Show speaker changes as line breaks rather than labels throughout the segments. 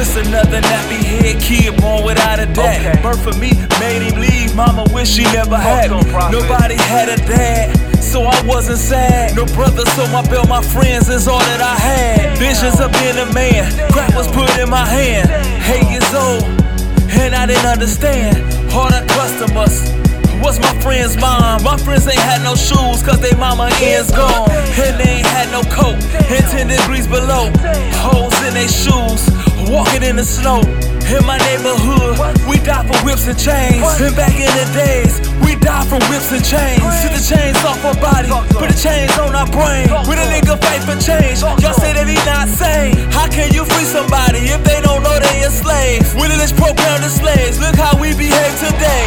Just another nappy head kid born without a dad. Okay. Birth for me made him leave. Mama wish she never had me. Nobody had a dad. So I wasn't sad. No brother, so I built my friends, is all that I had. Visions of being a man, crap was put in my hand. Hate is old, and I didn't understand. Harder customers, What's my friend's mom? My friends ain't had no shoes, cause they mama ends gone. And they ain't had no coat, and 10 degrees below. Holes in their shoes, walking in the snow. In my neighborhood, we die for whips and chains. And back in the days, we die from whips and chains. Took the chains off our body, put the chains on our brain. When a nigga fight for change, y'all say that he not sane. How can you free somebody if they don't know they a slave? When this program the slaves, look how we behave today.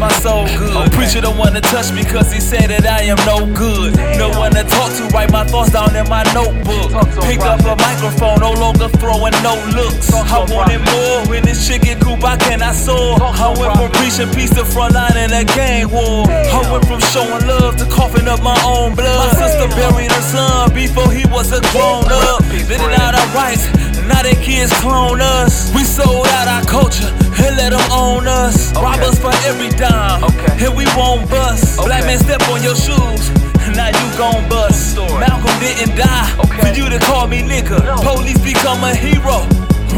My soul good. A Preacher don't wanna touch me cause he said that I am no good. No one to talk to, write my thoughts down in my notebook.
Talk to him,
Pick up a microphone, no longer throwing no looks. I wanted more when this chicken coop I can I soar. I went from preaching peace to front line in a gang war. I went from showing love to coughing up my own blood. My sister buried her son before he was a grown up. It out of rights. Now they kids clone us. We sold out our culture and let them own us. Rob us for every dime.
Okay.
And we won't bust. Black man step on your shoes. Now you gon' bust.
Story.
Malcolm didn't die
Okay.
for you to call me nigga.
No.
Police become a hero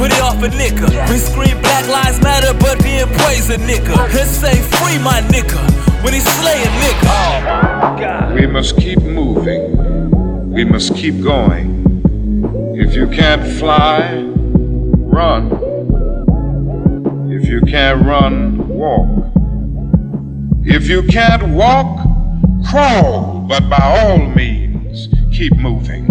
when they off a nigga. We scream Black Lives Matter, but then praise a nigga. And say free my nigga when he slay a nigga.
Oh, God.
We must keep moving. We must keep going. If you can't fly, run. Can't run, walk. If you can't walk, crawl. But by all means, keep moving.